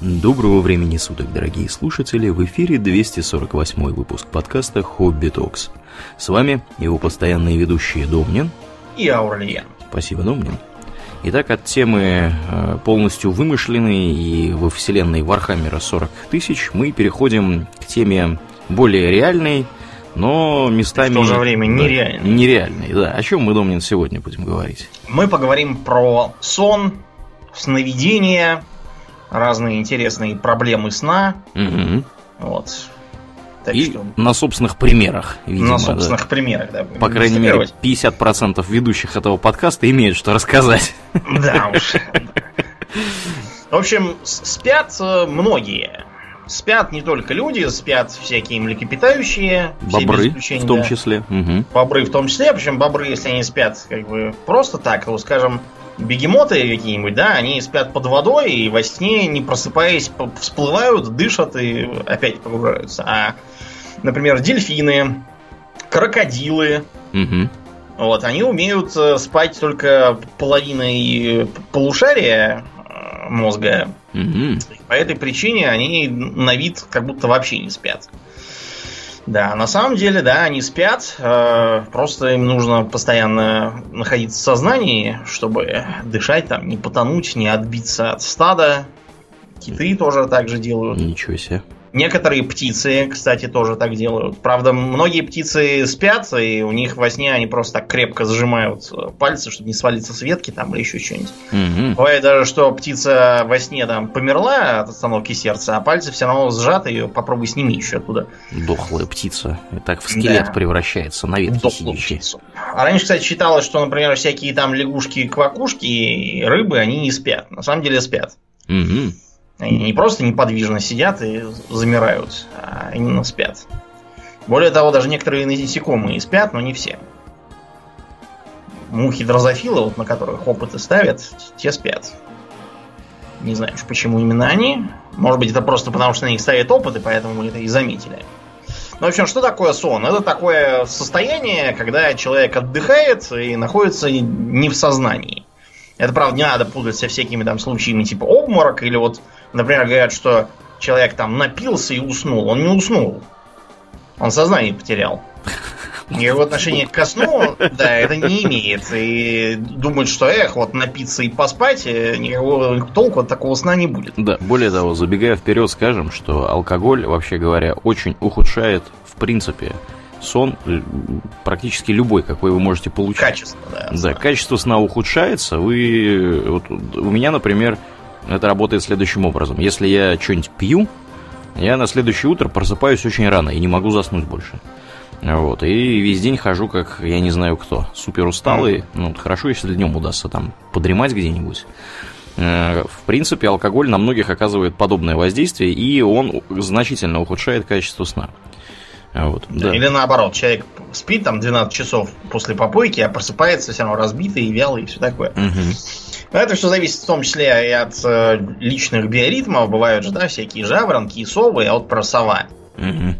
Доброго времени суток, дорогие слушатели! В эфире 248 выпуск подкаста «Хобби Токс». С вами его постоянные ведущие Домнин и Ауралиен. Спасибо, Домнин. Итак, от темы э, полностью вымышленной и во вселенной Вархаммера 40 тысяч мы переходим к теме более реальной, но местами... В то же время нереальной. Нереальной, да. О чем мы, Домнин, сегодня будем говорить? Мы поговорим про сон, сновидения, разные интересные проблемы сна. Угу. Вот. Так и что... на собственных примерах, видимо. На собственных да. примерах, да. По крайней мере, 50% ведущих этого подкаста имеют что рассказать. Да уж. В общем, спят э, многие. Спят не только люди, спят всякие млекопитающие. Бобры в том числе. Угу. Бобры в том числе. Причем бобры, если они спят как бы просто так, то, скажем, бегемоты какие-нибудь, да, они спят под водой и во сне, не просыпаясь, всплывают, дышат и опять погружаются. А, например, дельфины, крокодилы, угу. вот, они умеют э, спать только половиной полушария э, мозга. Угу. По этой причине они на вид как будто вообще не спят. Да, на самом деле, да, они спят. Э, просто им нужно постоянно находиться в сознании, чтобы дышать там, не потонуть, не отбиться от стада. Киты тоже так же делают. Ничего себе. Некоторые птицы, кстати, тоже так делают. Правда, многие птицы спят, и у них во сне они просто так крепко сжимают пальцы, чтобы не свалиться с ветки там или еще что-нибудь. Угу. Бывает даже, что птица во сне там померла от остановки сердца, а пальцы все равно сжаты, ее попробуй сними еще оттуда. Дохлая птица. И так в скелет да. превращается на ветке сидящий. А раньше, кстати, считалось, что, например, всякие там лягушки-квакушки и рыбы, они не спят. На самом деле спят. Угу. Они не просто неподвижно сидят и замирают, а именно спят. Более того, даже некоторые насекомые спят, но не все. Мухи дрозофилы, вот на которых опыты ставят, те спят. Не знаю уж, почему именно они. Может быть, это просто потому, что на них ставят опыты, поэтому мы это и заметили. Ну, в общем, что такое сон? Это такое состояние, когда человек отдыхает и находится не в сознании. Это, правда, не надо путать со всякими там случаями типа обморок или вот Например, говорят, что человек там напился и уснул. Он не уснул. Он сознание потерял. Его отношение к сну, да, это не имеет. И думать, что эх, вот напиться и поспать, э, никакого толку от такого сна не будет. Да, более того, забегая вперед, скажем, что алкоголь, вообще говоря, очень ухудшает, в принципе, сон практически любой, какой вы можете получить. Качество, да. Да, качество сна ухудшается. Вы, вот, у меня, например, это работает следующим образом. Если я что-нибудь пью, я на следующее утро просыпаюсь очень рано и не могу заснуть больше. Вот, и весь день хожу, как я не знаю кто, супер усталый. Ну, хорошо, если днем удастся там подремать где-нибудь. Э, в принципе, алкоголь на многих оказывает подобное воздействие, и он значительно ухудшает качество сна. Вот, да. Или наоборот, человек спит там 12 часов после попойки, а просыпается все равно разбитый и вялый и все такое. Угу. Но это все зависит в том числе и от э, личных биоритмов. Бывают же, да, всякие жаворонки и совы, а вот про сова. Угу.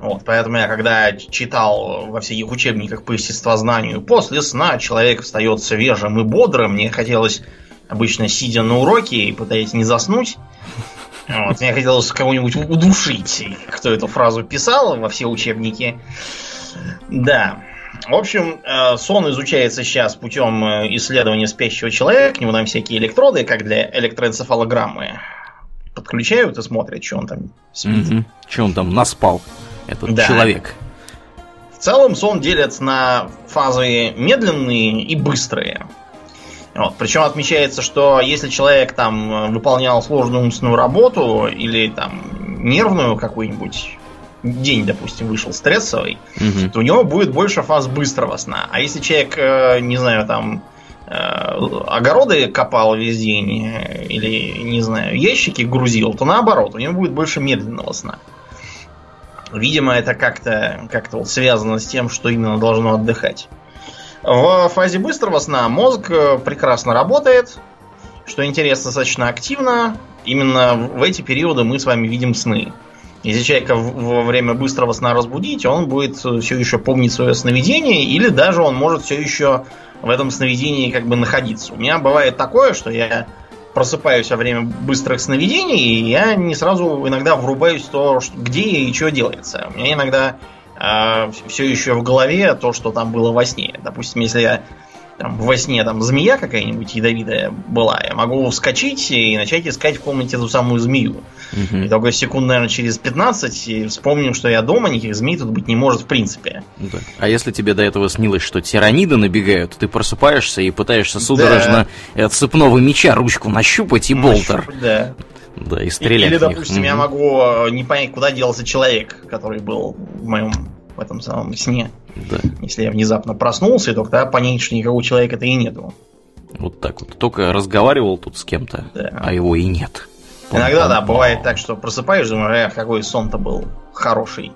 Вот, поэтому я когда читал во всяких учебниках по естествознанию, после сна человек встает свежим и бодрым, мне хотелось обычно сидя на уроке и пытаясь не заснуть. Вот, мне хотелось кого-нибудь удушить, кто эту фразу писал во все учебники. Да. В общем, э, сон изучается сейчас путем э, исследования спящего человека. К нему там всякие электроды, как для электроэнцефалограммы. Подключают и смотрят, что он там спит. Угу. Что он там наспал, этот да. человек. В целом сон делят на фазы медленные и быстрые. Вот. Причем отмечается, что если человек там э, выполнял сложную умственную работу или там нервную какую-нибудь день, допустим, вышел стрессовый, угу. то у него будет больше фаз быстрого сна. А если человек, э, не знаю, там э, огороды копал весь день э, или, не знаю, ящики грузил, то наоборот, у него будет больше медленного сна. Видимо, это как-то как вот связано с тем, что именно должно отдыхать. В фазе быстрого сна мозг прекрасно работает, что интересно, достаточно активно. Именно в эти периоды мы с вами видим сны. Если человека во время быстрого сна разбудить, он будет все еще помнить свое сновидение, или даже он может все еще в этом сновидении как бы находиться. У меня бывает такое, что я просыпаюсь во время быстрых сновидений, и я не сразу иногда врубаюсь то, где и что делается. У меня иногда э, а, все еще в голове то, что там было во сне. Допустим, если я там, во сне там змея какая-нибудь ядовитая была, я могу вскочить и начать искать в комнате эту самую змею. Угу. И только секунд, наверное, через 15 и вспомним, что я дома, никаких змей тут быть не может в принципе. Да. А если тебе до этого снилось, что тираниды набегают, ты просыпаешься и пытаешься судорожно да. от цепного меча ручку нащупать и болтер. Да. Да, и стрелять. Или, допустим, я могу э, не понять, куда делся человек, который был в моем в этом самом сне. Да. Если я внезапно проснулся, то тогда понять, что никакого человека-то и нету. Вот так вот. Только разговаривал тут с кем-то, да. а его и нет. Иногда, да, бывает так, что просыпаешь, думаешь, эх, какой сон-то был хороший.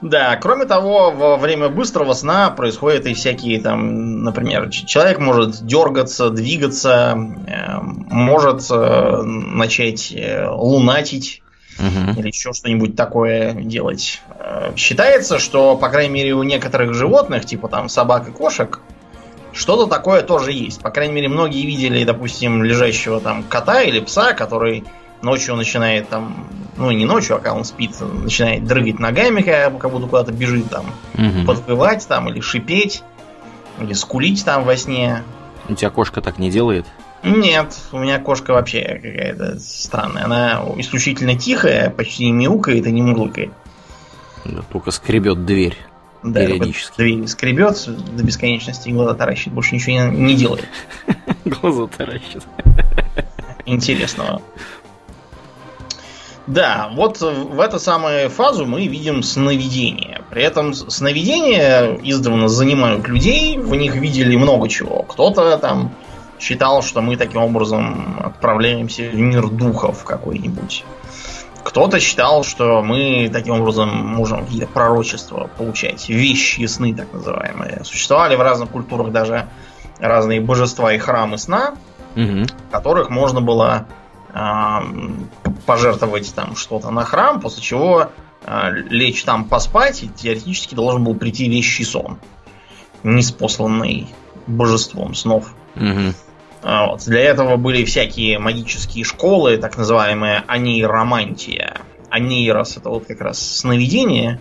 Да, кроме того, во время быстрого сна происходят и всякие там, например, человек может дергаться, двигаться, э, может э, начать э, лунатить угу. или еще что-нибудь такое делать. Э, считается, что, по крайней мере, у некоторых животных, типа там собак и кошек, что-то такое тоже есть. По крайней мере, многие видели, допустим, лежащего там кота или пса, который ночью начинает там, ну не ночью, а когда он спит, начинает дрыгать ногами, как будто куда-то бежит там, угу. подпевать там или шипеть, или скулить там во сне. У тебя кошка так не делает? Нет, у меня кошка вообще какая-то странная. Она исключительно тихая, почти не мяукает и не мурлыкает. Да, только скребет дверь. Да, периодически. дверь скребет до бесконечности и глаза таращит. Больше ничего не, не делает. Глаза таращит. Интересного. Да, вот в эту самую фазу мы видим сновидения. При этом сновидения издавна занимают людей, в них видели много чего. Кто-то там считал, что мы таким образом отправляемся в мир духов какой-нибудь. Кто-то считал, что мы таким образом можем какие-то пророчества получать, вещи сны так называемые. Существовали в разных культурах даже разные божества и храмы сна, угу. которых можно было э, пожертвовать там что-то на храм, после чего э, лечь там поспать, и теоретически должен был прийти вещий сон, неспосланный божеством снов. Угу. А, вот. Для этого были всякие магические школы, так называемые анейромантия. Анейрос это вот как раз сновидение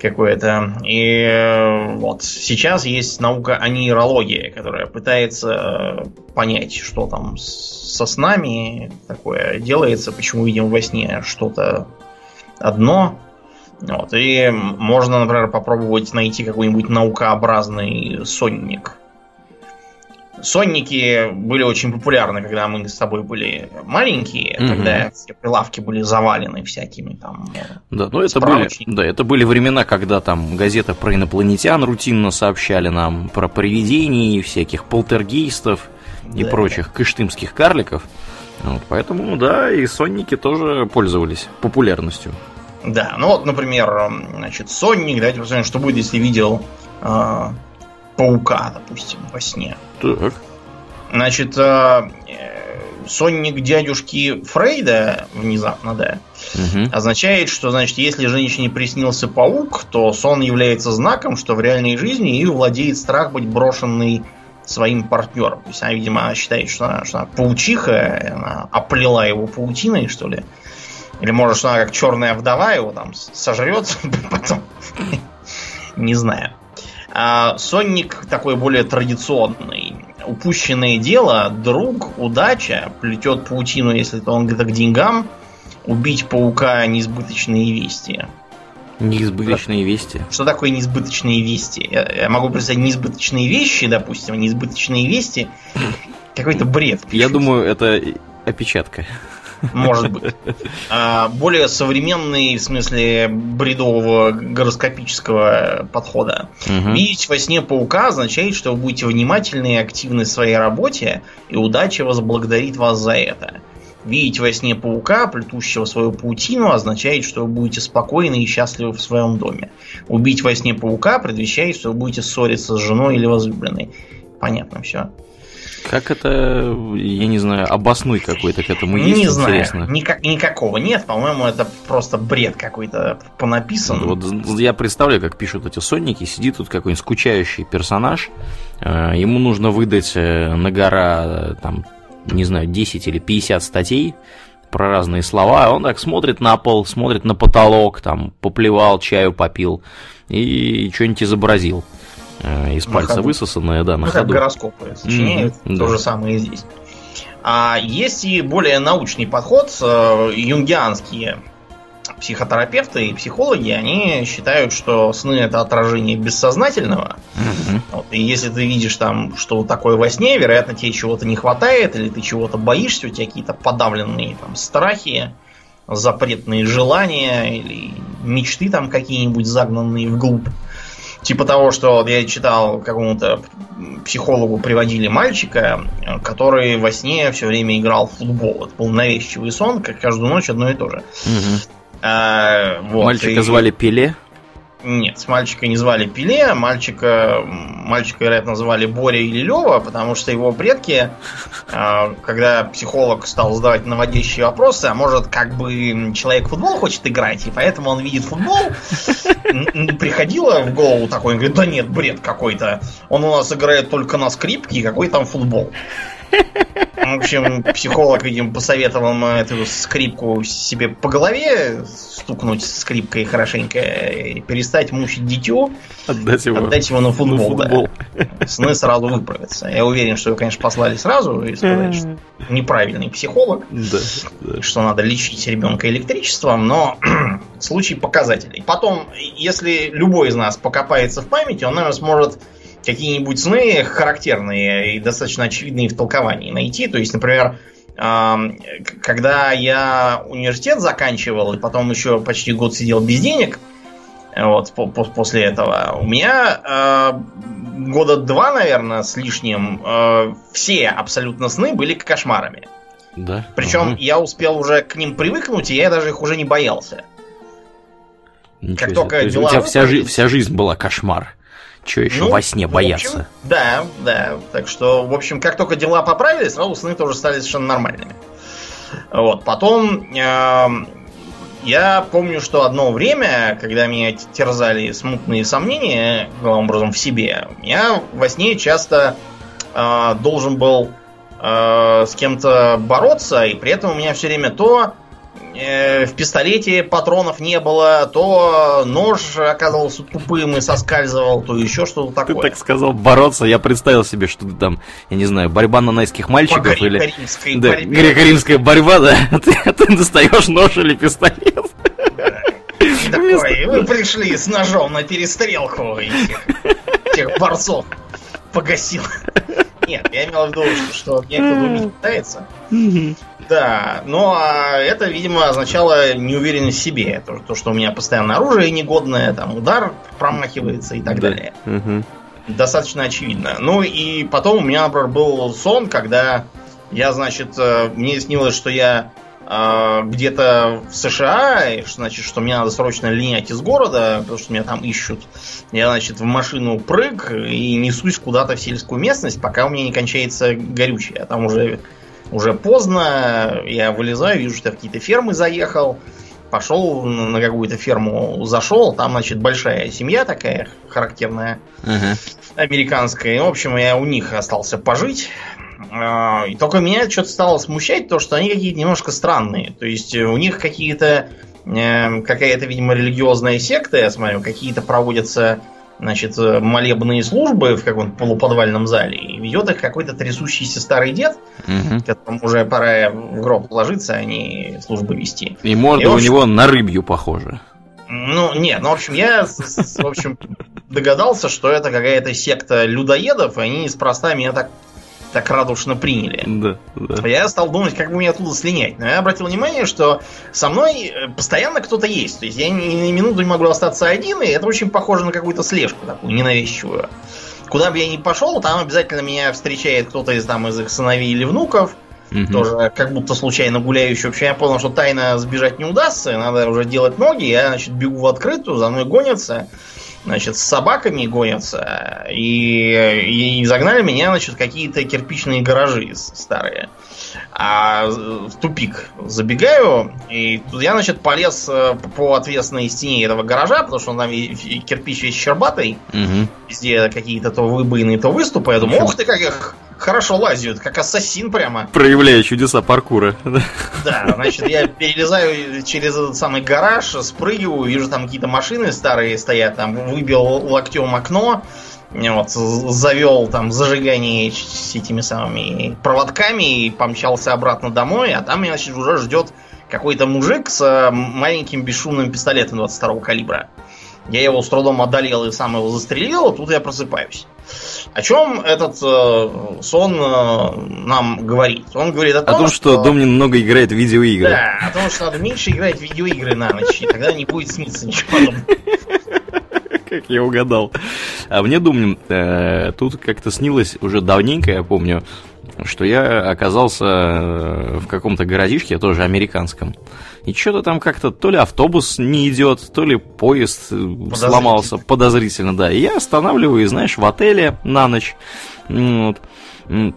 какое-то. И э, вот сейчас есть наука анейрология, которая пытается понять, что там со снами такое делается, почему видим во сне что-то одно. Вот. И можно, например, попробовать найти какой-нибудь наукообразный сонник Сонники были очень популярны, когда мы с тобой были маленькие, угу. тогда все прилавки были завалены всякими там. Да, ну это были, да, это были времена, когда там газеты про инопланетян рутинно сообщали нам про привидений, всяких полтергейстов и да, прочих да. кыштымских карликов. Вот, поэтому, ну да, и сонники тоже пользовались популярностью. Да, ну вот, например, значит, сонник, давайте посмотрим, что будет, если видел э, паука, допустим, во сне. Так. Значит, э, сонник дядюшки Фрейда, внезапно, да, угу. означает, что, значит, если женщине приснился паук, то сон является знаком, что в реальной жизни ее владеет страх быть брошенной своим партнером. То есть она, видимо, считает, что она, что она паучиха, она оплела его паутиной, что ли. Или может, что она как черная вдова его там сожрет потом. Не знаю. А сонник такой более традиционный. Упущенное дело, друг, удача, плетет паутину, если это он где-то к деньгам, убить паука неизбыточные вести. Неизбыточные вести. Что такое неизбыточные вести? Я, я могу представить неизбыточные вещи, допустим, неизбыточные вести. Какой-то бред. Я думаю, это опечатка. Может быть. А, более современный, в смысле бредового гороскопического подхода. Угу. Видеть во сне паука означает, что вы будете внимательны и активны в своей работе, и удача возблагодарит вас за это. Видеть во сне паука, плетущего свою паутину, означает, что вы будете спокойны и счастливы в своем доме. Убить во сне паука предвещает, что вы будете ссориться с женой или возлюбленной. Понятно все. Как это, я не знаю, обоснуй какой-то к этому есть? Не знаю, никак, никакого нет, по-моему, это просто бред какой-то понаписан. Вот я представляю, как пишут эти сонники, сидит тут какой-нибудь скучающий персонаж, Э, ему нужно выдать э, на гора, там, не знаю, 10 или 50 статей про разные слова. Он так смотрит на пол, смотрит на потолок, там, поплевал, чаю попил и что-нибудь изобразил. Э, из пальца ходу. высосанное, да, на ну, ходу. гороскопы сочиняют, mm-hmm, то да. же самое и здесь. А есть и более научный подход, юнгианские психотерапевты и психологи, они считают, что сны это отражение бессознательного. Mm-hmm. Вот, и если ты видишь там, что такое во сне, вероятно, тебе чего-то не хватает, или ты чего-то боишься, у тебя какие-то подавленные там страхи, запретные желания, или мечты там какие-нибудь загнанные вглубь. Типа того, что я читал какому-то психологу приводили мальчика, который во сне все время играл в футбол. Это был навязчивый сон, как каждую ночь одно и то же. Угу. А, вот, Мальчика и... звали Пеле? Нет, мальчика не звали Пеле, мальчика, мальчика, вероятно, звали Боря или Лева, потому что его предки, а, когда психолог стал задавать наводящие вопросы, а может, как бы человек в футбол хочет играть, и поэтому он видит футбол, приходило в голову такой, он говорит, да нет, бред какой-то, он у нас играет только на скрипке, какой там футбол. В общем, психолог, видимо, посоветовал эту скрипку себе по голове стукнуть скрипкой хорошенько и перестать мучить дитё, отдать его, отдать его на футбол. На футбол. Да. Сны сразу выправятся. Я уверен, что его, конечно, послали сразу и сказать, что неправильный психолог, да, да. что надо лечить ребенка электричеством, но случай показательный. Потом, если любой из нас покопается в памяти, он, наверное, сможет какие-нибудь сны характерные и достаточно очевидные в толковании найти. То есть, например, когда я университет заканчивал и потом еще почти год сидел без денег, вот после этого, у меня э, года два, наверное, с лишним, э, все абсолютно сны были кошмарами. Да. Причем угу. я успел уже к ним привыкнуть, и я даже их уже не боялся. Ничего как себе. только дела... У тебя вся, жи- вся жизнь была кошмар. Что еще ну, во сне бояться? Общем, да, да. Так что, в общем, как только дела поправились, сразу сны тоже стали совершенно нормальными. Вот. Потом э, я помню, что одно время, когда меня терзали смутные сомнения, главным образом, в себе, я во сне часто э, должен был э, с кем-то бороться, и при этом у меня все время то в пистолете патронов не было, то нож оказывался тупым и соскальзывал, то еще что-то такое. Ты так сказал бороться, я представил себе, что ты там, я не знаю, борьба на найских мальчиков По или... Да, греко-римская борьба, да? Ты, ты достаешь нож или пистолет. Такой, вы пришли с ножом на перестрелку этих, этих борцов. Погасил. Нет, я имел в виду, что, кто-то убить пытается. Да, но а это, видимо, означало неуверенность в себе. То, то, что у меня постоянно оружие негодное, там удар промахивается и так да. далее. Угу. Достаточно очевидно. Ну и потом у меня, например, был сон, когда я, значит, э, мне снилось, что я э, где-то в США, и, значит, что мне надо срочно линять из города, потому что меня там ищут. Я, значит, в машину прыг и несусь куда-то в сельскую местность, пока у меня не кончается горючее. А там уже уже поздно, я вылезаю, вижу, что я в какие-то фермы заехал, пошел на какую-то ферму, зашел, там, значит, большая семья такая характерная, uh-huh. американская. В общем, я у них остался пожить. А, и только меня что-то стало смущать, то, что они какие-то немножко странные. То есть у них какие-то э, какая-то, видимо, религиозная секта, я смотрю, какие-то проводятся значит, э, молебные службы в каком-то полуподвальном зале, и ведет их какой-то трясущийся старый дед, угу. которому уже пора в гроб ложиться, а не службы вести. И морда и, общем, у него на рыбью похожа. Ну, нет, ну, в общем, я, в общем, догадался, что это какая-то секта людоедов, и они неспроста меня так так радушно приняли. Да, да. Я стал думать, как бы мне оттуда слинять. Но я обратил внимание, что со мной э, постоянно кто-то есть. То есть я ни, ни минуту не могу остаться один, и это очень похоже на какую-то слежку такую ненавязчивую. Куда бы я ни пошел, там обязательно меня встречает кто-то из, там, из их сыновей или внуков. Угу. Тоже как будто случайно гуляющий. Вообще я понял, что тайно сбежать не удастся. Надо уже делать ноги. Я, значит, бегу в открытую, за мной гонятся. Значит, с собаками гонятся, и, и загнали меня, значит, какие-то кирпичные гаражи старые. А в тупик забегаю, и тут я, значит, полез э, по отвесной стене этого гаража, потому что он там кирпич весь щербатый, угу. везде какие-то то выбоины, то выступы. Я думаю, ух ты, как их хорошо лазят, как ассасин прямо. Проявляя чудеса паркура. Да, значит, я перелезаю через этот самый гараж, спрыгиваю, вижу там какие-то машины старые стоят, там выбил локтем окно, вот, завел там зажигание с этими самыми проводками и помчался обратно домой, а там меня, значит, уже ждет какой-то мужик с маленьким бесшумным пистолетом 22 калибра. Я его с трудом одолел и сам его застрелил, а тут я просыпаюсь. О чем этот э, сон э, нам говорит? Он говорит о том, о том что, что Домнин много играет в видеоигры. Да, о том, что надо меньше играть в видеоигры на ночь, и тогда не будет сниться ничего подобного. Как я угадал. А мне, Думнин, э, тут как-то снилось уже давненько, я помню, что я оказался э, в каком-то городишке, тоже американском. И что-то там как-то то ли автобус не идет, то ли поезд э, сломался подозрительно, да. И я останавливаюсь, знаешь, в отеле на ночь. Вот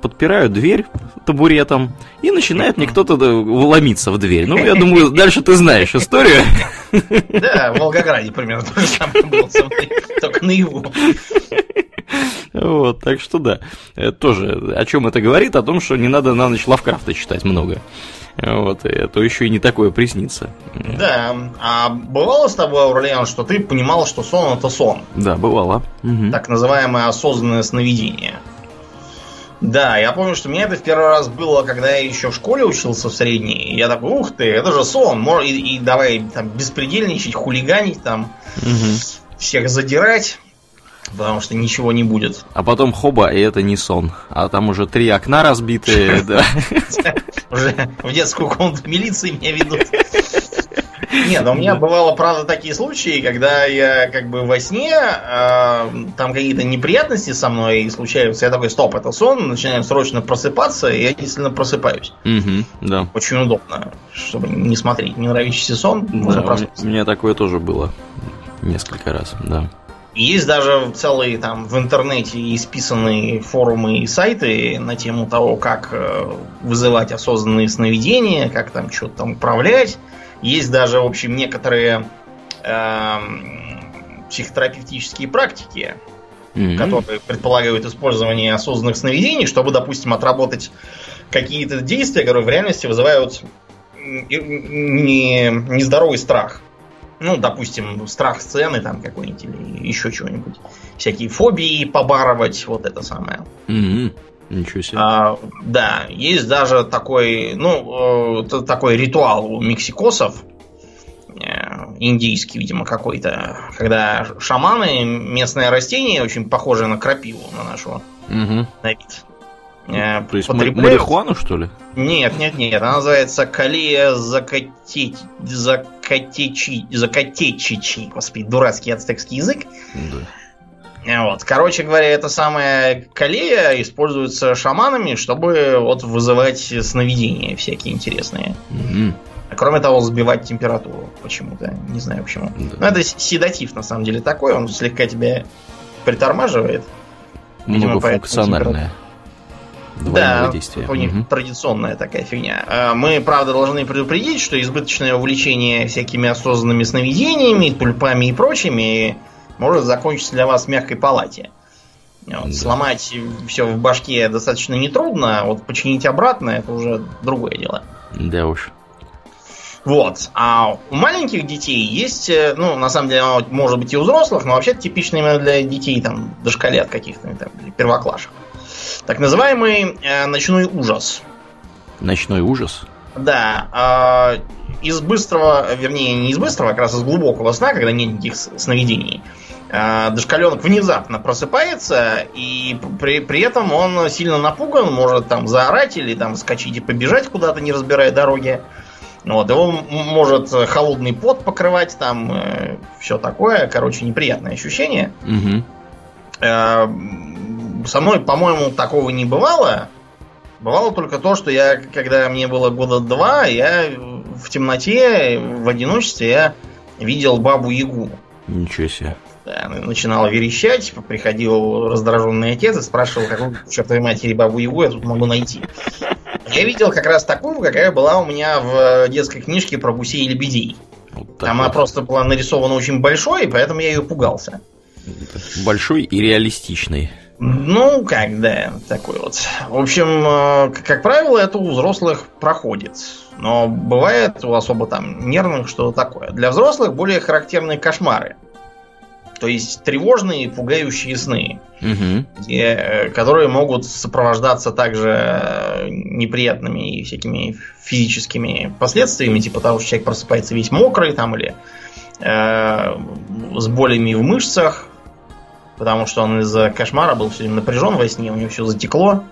подпираю дверь табуретом, и начинает мне кто-то ломиться в дверь. Ну, я думаю, дальше ты знаешь историю. Да, в Волгограде примерно то же самое было только наяву. Вот, так что да. Это тоже о чем это говорит? О том, что не надо на ночь Лавкрафта читать много. Вот, и то еще и не такое приснится. Да, а бывало с тобой, Аурлиан, что ты понимал, что сон это сон? Да, бывало. Угу. Так называемое осознанное сновидение. Да, я помню, что мне это в первый раз было, когда я еще в школе учился в средней. Я такой, ух ты, это же сон. И, и давай там беспредельничать, хулиганить, там угу. всех задирать потому что ничего не будет. А потом хоба, и это не сон. А там уже три окна разбитые, да. Уже в детскую комнату милиции меня ведут. Нет, но у меня бывало, правда, такие случаи, когда я как бы во сне, э, там какие-то неприятности со мной случаются, я такой, стоп, это сон, начинаю срочно просыпаться, и я действительно просыпаюсь. Угу, да. Очень удобно, чтобы не смотреть не нравящийся сон, да, У меня такое тоже было несколько раз, да. Есть даже целые там в интернете исписанные форумы и сайты на тему того, как э, вызывать осознанные сновидения, как там что-то там управлять. Есть даже, в общем, некоторые э, психотерапевтические практики, mm-hmm. которые предполагают использование осознанных сновидений, чтобы, допустим, отработать какие-то действия, которые в реальности вызывают не, нездоровый страх. Ну, допустим, страх сцены там какой-нибудь или еще чего-нибудь. Всякие фобии побарывать, вот это самое. Mm-hmm. Ничего себе. А, да, есть даже такой, ну, э, такой ритуал у мексикосов, э, индийский, видимо, какой-то, когда шаманы, местное растение, очень похожее на крапиву, на нашу, угу. на вид, э, То есть потребляют... марихуану, что ли? Нет, нет, нет. Она называется калия закатеть, закатечи, закатечичи. Господи, дурацкий ацтекский язык. Да. Вот. Короче говоря, эта самая калея используется шаманами, чтобы вот вызывать сновидения всякие интересные. Угу. кроме того, сбивать температуру почему-то. Не знаю почему. Да. Ну, это седатив, на самом деле, такой. Он слегка тебя притормаживает. Многофункциональное да, действия. у них угу. традиционная такая фигня. А, мы, правда, должны предупредить, что избыточное увлечение всякими осознанными сновидениями, тульпами и прочими может закончиться для вас в мягкой палате. Вот, да. Сломать все в башке достаточно нетрудно, а вот починить обратно это уже другое дело. Да уж. Вот. А у маленьких детей есть, э, ну, на самом деле, может быть и у взрослых, но вообще типично именно для детей, там, дошколят каких-то, там, первоклашек. Так называемый э, ночной ужас. Ночной ужас? Да. Э, из быстрого, вернее, не из быстрого, а как раз из глубокого сна, когда нет никаких сновидений, э, дошкаленок внезапно просыпается, и при, при этом он сильно напуган, может там заорать или там скачать и побежать куда-то, не разбирая дороги. Вот, его может холодный пот покрывать, там э, все такое. Короче, неприятное ощущение. Угу. Э, со мной, по-моему, такого не бывало. Бывало только то, что я, когда мне было года два, я в темноте, в одиночестве, я видел бабу Ягу. Ничего себе. Да, начинал верещать, приходил раздраженный отец и спрашивал, какую чертовой матери бабу Ягу я тут могу найти. Я видел как раз такую, какая была у меня в детской книжке про гусей и лебедей. Вот Там вот. она просто была нарисована очень большой, поэтому я ее пугался. Большой и реалистичный. Ну, как, да, такой вот. В общем, э, как правило, это у взрослых проходит. Но бывает у особо там нервных что-то такое. Для взрослых более характерны кошмары. То есть тревожные, пугающие сны, угу. где, э, которые могут сопровождаться также э, неприятными и всякими физическими последствиями, типа того, что человек просыпается весь мокрый там или э, с болями в мышцах, потому что он из-за кошмара был все напряжен во сне, у него все затекло.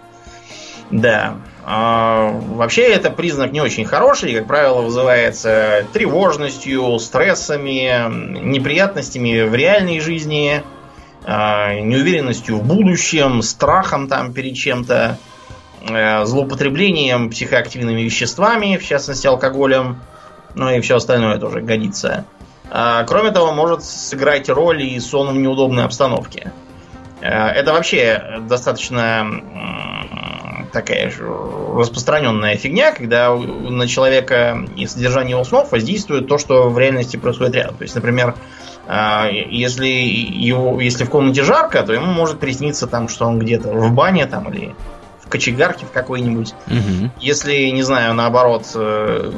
Да. А, вообще это признак не очень хороший, как правило, вызывается тревожностью, стрессами, неприятностями в реальной жизни, а, неуверенностью в будущем, страхом там перед чем-то, э, злоупотреблением психоактивными веществами, в частности алкоголем, ну и все остальное тоже годится. А, кроме того, может сыграть роль и сон в неудобной обстановке. Э, это вообще достаточно такая распространенная фигня, когда на человека и содержание его снов воздействует то, что в реальности происходит рядом. То есть, например, а, если, его, если в комнате жарко, то ему может присниться там, что он где-то в бане там или в кочегарке в какой-нибудь. Угу. Если, не знаю, наоборот, э,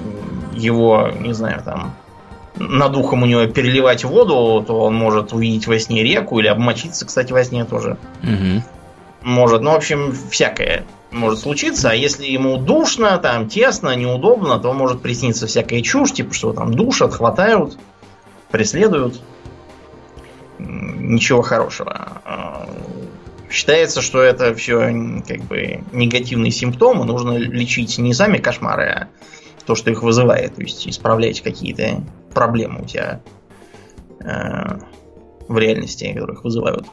его, не знаю, там над ухом у него переливать воду, то он может увидеть во сне реку или обмочиться, кстати, во сне тоже. Угу. Может, ну, в общем, всякое может случиться. А если ему душно, там тесно, неудобно, то может присниться всякая чушь, типа что там душат, хватают, преследуют. Ничего хорошего. А, считается, что это все как бы негативные симптомы. Нужно лечить не сами кошмары, а то, что их вызывает. То есть исправлять какие-то проблемы у тебя э, в реальности, которые их вызывают.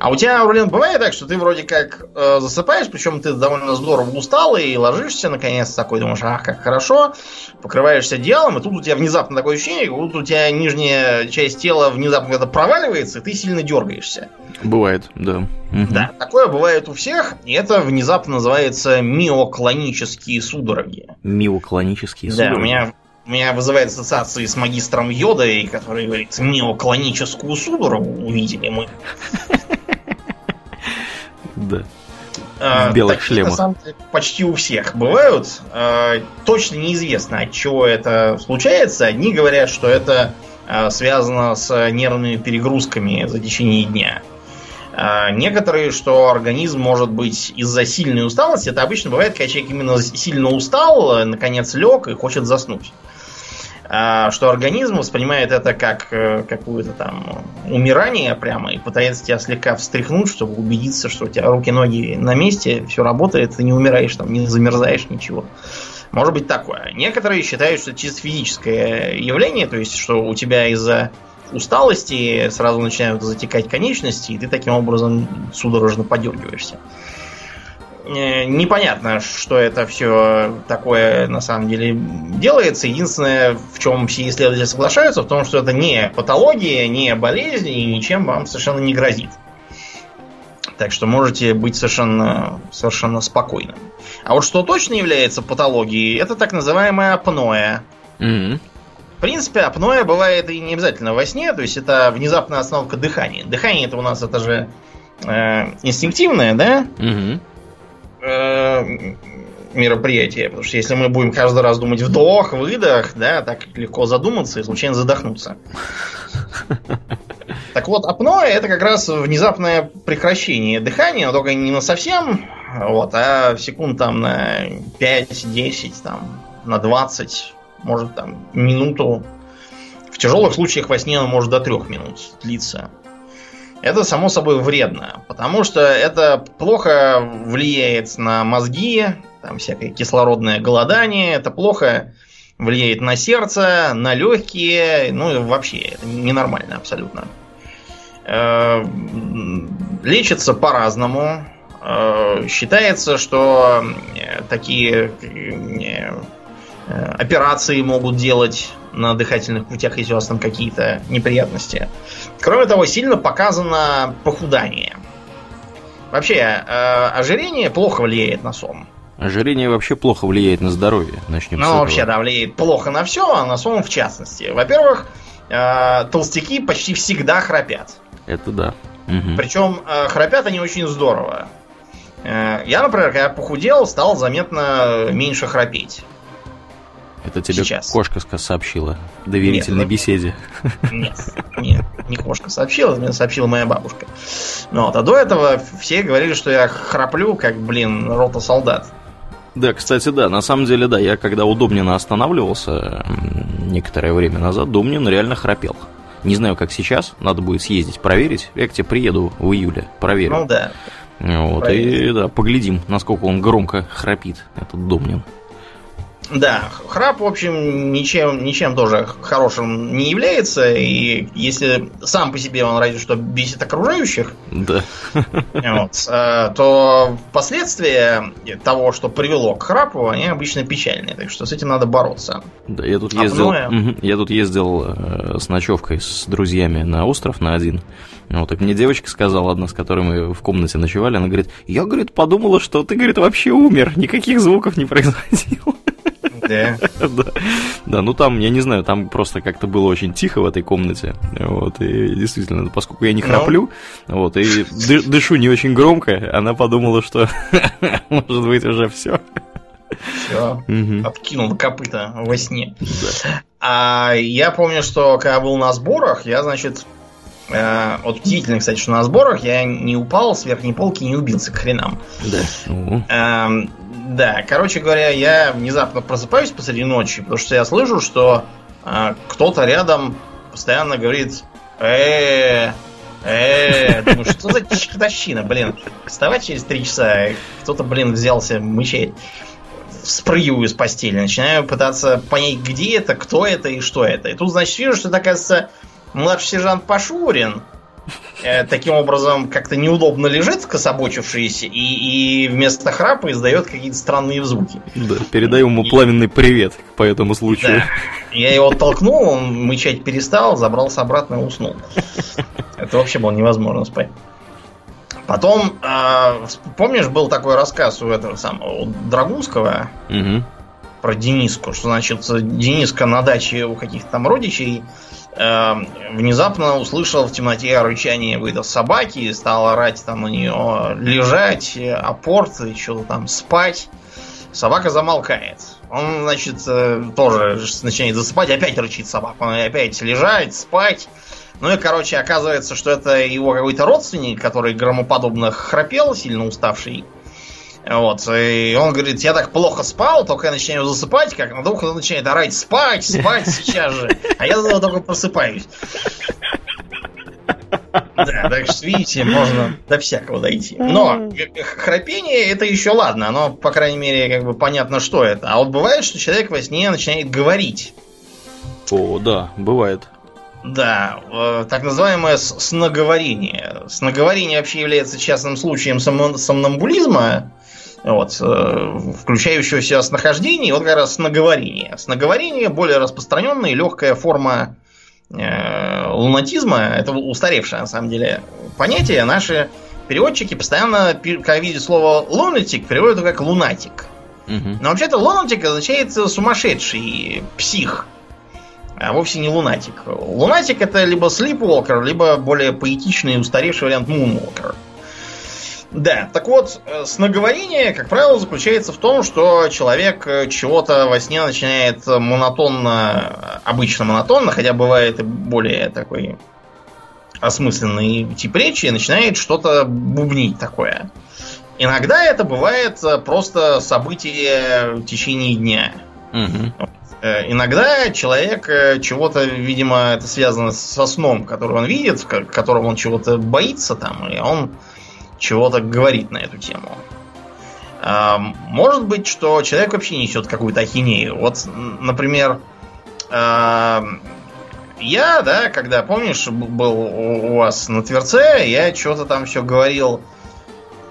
А у тебя, блин, бывает так, что ты вроде как э, засыпаешь, причем ты довольно здорово устал и ложишься, наконец, такой, думаешь, ах, как хорошо, покрываешься одеялом, и тут у тебя внезапно такое ощущение, будто у тебя нижняя часть тела внезапно когда проваливается, и ты сильно дергаешься. Бывает, да. Угу. Да, такое бывает у всех, и это внезапно называется миоклонические судороги. Миоклонические судороги? Да, у меня меня вызывает ассоциации с магистром Йодой, который говорит, миоклоническую судорогу увидели мы. Да. А, в белых Такие, шлемах. На самом деле, почти у всех бывают. А, точно неизвестно, от чего это случается. Одни говорят, что это а, связано с нервными перегрузками за течение дня. Некоторые, что организм может быть из-за сильной усталости. Это обычно бывает, когда человек именно сильно устал, наконец лег и хочет заснуть. А, что организм воспринимает это как э, какое-то там умирание прямо и пытается тебя слегка встряхнуть, чтобы убедиться, что у тебя руки-ноги на месте, все работает, ты не умираешь, там, не замерзаешь, ничего. Может быть такое. Некоторые считают, что это чисто физическое явление, то есть, что у тебя из-за усталости сразу начинают затекать конечности, и ты таким образом судорожно подергиваешься. Э, непонятно, что это все такое на самом деле делается. Единственное, в чем все исследователи соглашаются, в том, что это не патология, не болезнь и ничем вам совершенно не грозит. Так что можете быть совершенно, совершенно спокойным. А вот что точно является патологией, это так называемая апноэ. Mm-hmm. В принципе, апноэ бывает и не обязательно во сне, то есть это внезапная остановка дыхания. Дыхание это у нас это же э, инстинктивное, да? Э, мероприятие. Потому что если мы будем каждый раз думать вдох, выдох, да, так легко задуматься и случайно задохнуться. Так вот, апноэ это как раз внезапное прекращение дыхания, но только не на совсем, вот, а секунд там на 5-10, там, на 20, может там минуту. В тяжелых случаях во сне оно может до трех минут длиться это само собой вредно, потому что это плохо влияет на мозги, там всякое кислородное голодание, это плохо влияет на сердце, на легкие, ну и вообще это ненормально абсолютно. Э, лечится по-разному. Э, считается, что э, такие операции могут делать на дыхательных путях, если у вас там какие-то неприятности. Кроме того, сильно показано похудание. Вообще, э, ожирение плохо влияет на сон. Ожирение вообще плохо влияет на здоровье. Начнем ну, с этого. вообще, да, влияет плохо на все, а на сон в частности. Во-первых, э, толстяки почти всегда храпят. Это да. Мгм. Причем э, храпят они очень здорово. Э, я, например, когда похудел, стал заметно меньше храпеть. Это тебе Сейчас. кошка сообщила в доверительной Нет, ну- беседе. Нет, нет, не кошка сообщила, мне сообщила моя бабушка. Ну, вот, а до этого все говорили, что я храплю, как, блин, рота солдат. Да, кстати, да, на самом деле, да, я когда у Домнина останавливался некоторое время назад, Домнин реально храпел. Не знаю, как сейчас, надо будет съездить, проверить. Я к тебе приеду в июле, проверю. Ну да. вот, проверь. и да, поглядим, насколько он громко храпит, этот Домнин. Да, храп, в общем, ничем, ничем тоже хорошим не является. И если сам по себе он разве что бесит окружающих, Да. вот, э, то последствия того, что привело к храпу, они обычно печальные. Так что с этим надо бороться. Да, я тут ездил, я тут ездил э, с ночевкой с друзьями на остров на один. Вот, и мне девочка сказала, одна, с которой мы в комнате ночевали, она говорит, я, говорит, подумала, что ты, говорит, вообще умер, никаких звуков не производил. Да. Да. Да, ну там, я не знаю, там просто как-то было очень тихо в этой комнате. Вот, и действительно, поскольку я не Ну. храплю, вот, и ды- дышу не очень громко, она подумала, что может быть уже все. Все. Откинул копыта во сне. А я помню, что когда был на сборах, я, значит, вот удивительно, кстати, что на сборах я не упал с верхней полки, не убился к хренам. Да. Эм, да, короче говоря, я внезапно просыпаюсь посреди ночи, потому что я слышу, что э, кто-то рядом постоянно говорит э э Думаю, что за чертовщина, блин. Вставать через три часа, и кто-то, блин, взялся мычать. Спрыгиваю с постели, начинаю пытаться понять, где это, кто это и что это. И тут, значит, вижу, что это, оказывается, младший сержант Пашурин, э, таким образом как-то неудобно лежит, кособочившийся, и, и вместо храпа издает какие-то странные звуки. да, передаю ему пламенный привет по этому случаю. Да. Я его толкнул, он мычать перестал, забрался обратно и уснул. Это вообще было невозможно спать. Потом, э, помнишь, был такой рассказ у этого самого у Драгунского Мгм. про Дениску, что значит Дениска на даче у каких-то там родичей внезапно услышал в темноте рычание какой-то собаки, стал орать там на нее лежать, апорт, и что-то там спать. Собака замолкает. Он, значит, э, тоже начинает засыпать, опять рычит собака. Он опять лежать, спать. Ну и, короче, оказывается, что это его какой-то родственник, который громоподобно храпел, сильно уставший. Вот, и он говорит, я так плохо спал, только я начинаю засыпать, как на ухо начинает орать, спать, спать сейчас же. А я только просыпаюсь. Да, так что, видите, можно до всякого дойти. Но храпение это еще ладно, оно, по крайней мере, как бы понятно, что это. А вот бывает, что человек во сне начинает говорить. О, да, бывает. Да, э, так называемое сноговорение. Сноговорение вообще является частным случаем сомнамбулизма, вот, э, включающего в себя снахождение, вот как раз сноговорение. Сноговорение более распространенная и легкая форма э, лунатизма, это устаревшее на самом деле понятие. Наши переводчики постоянно, когда видят слово lunatic, переводят его как лунатик. Мгм. Но вообще-то лунатик означает сумасшедший, псих. А вовсе не лунатик. Лунатик это либо слипволкер, либо более поэтичный и устаревший вариант мунволкер. Да, так вот, э, сноговорение, как правило, заключается в том, что человек э, чего-то во сне начинает монотонно, обычно монотонно, хотя бывает и более такой осмысленный тип речи, начинает что-то бубнить такое. Иногда это бывает э, просто событие в течение дня. Э, Иногда человек э, чего-то, видимо, это связано со сном, который он видит, в ко- котором он чего-то боится там, и он чего-то говорит на эту тему. А, Может быть, что человек вообще несет какую-то ахинею. Вот, например, а, я, да, когда, помнишь, был у вас на Тверце, я что-то там все говорил,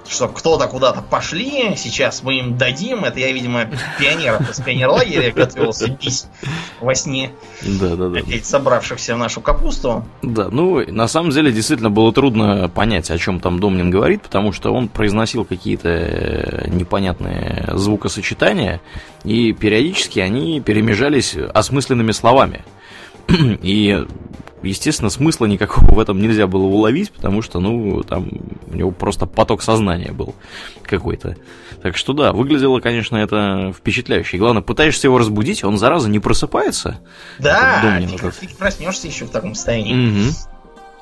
что кто-то куда-то пошли, сейчас мы им дадим. Это я, видимо, пионеров из пионерлагеря готовился бить во сне. Да, да, да. Опять собравшихся в нашу капусту. Да, ну, на самом деле, действительно было трудно понять, о чем там Домнин говорит, потому что он произносил какие-то э, непонятные звукосочетания, и периодически они перемежались осмысленными словами. И естественно, смысла никакого в этом нельзя было уловить, потому что, ну, там у него просто поток сознания был какой-то. Так что да, выглядело, конечно, это впечатляюще. И главное, пытаешься его разбудить, он, зараза, не просыпается. Да, фиг, фиг проснешься еще в таком состоянии. Угу.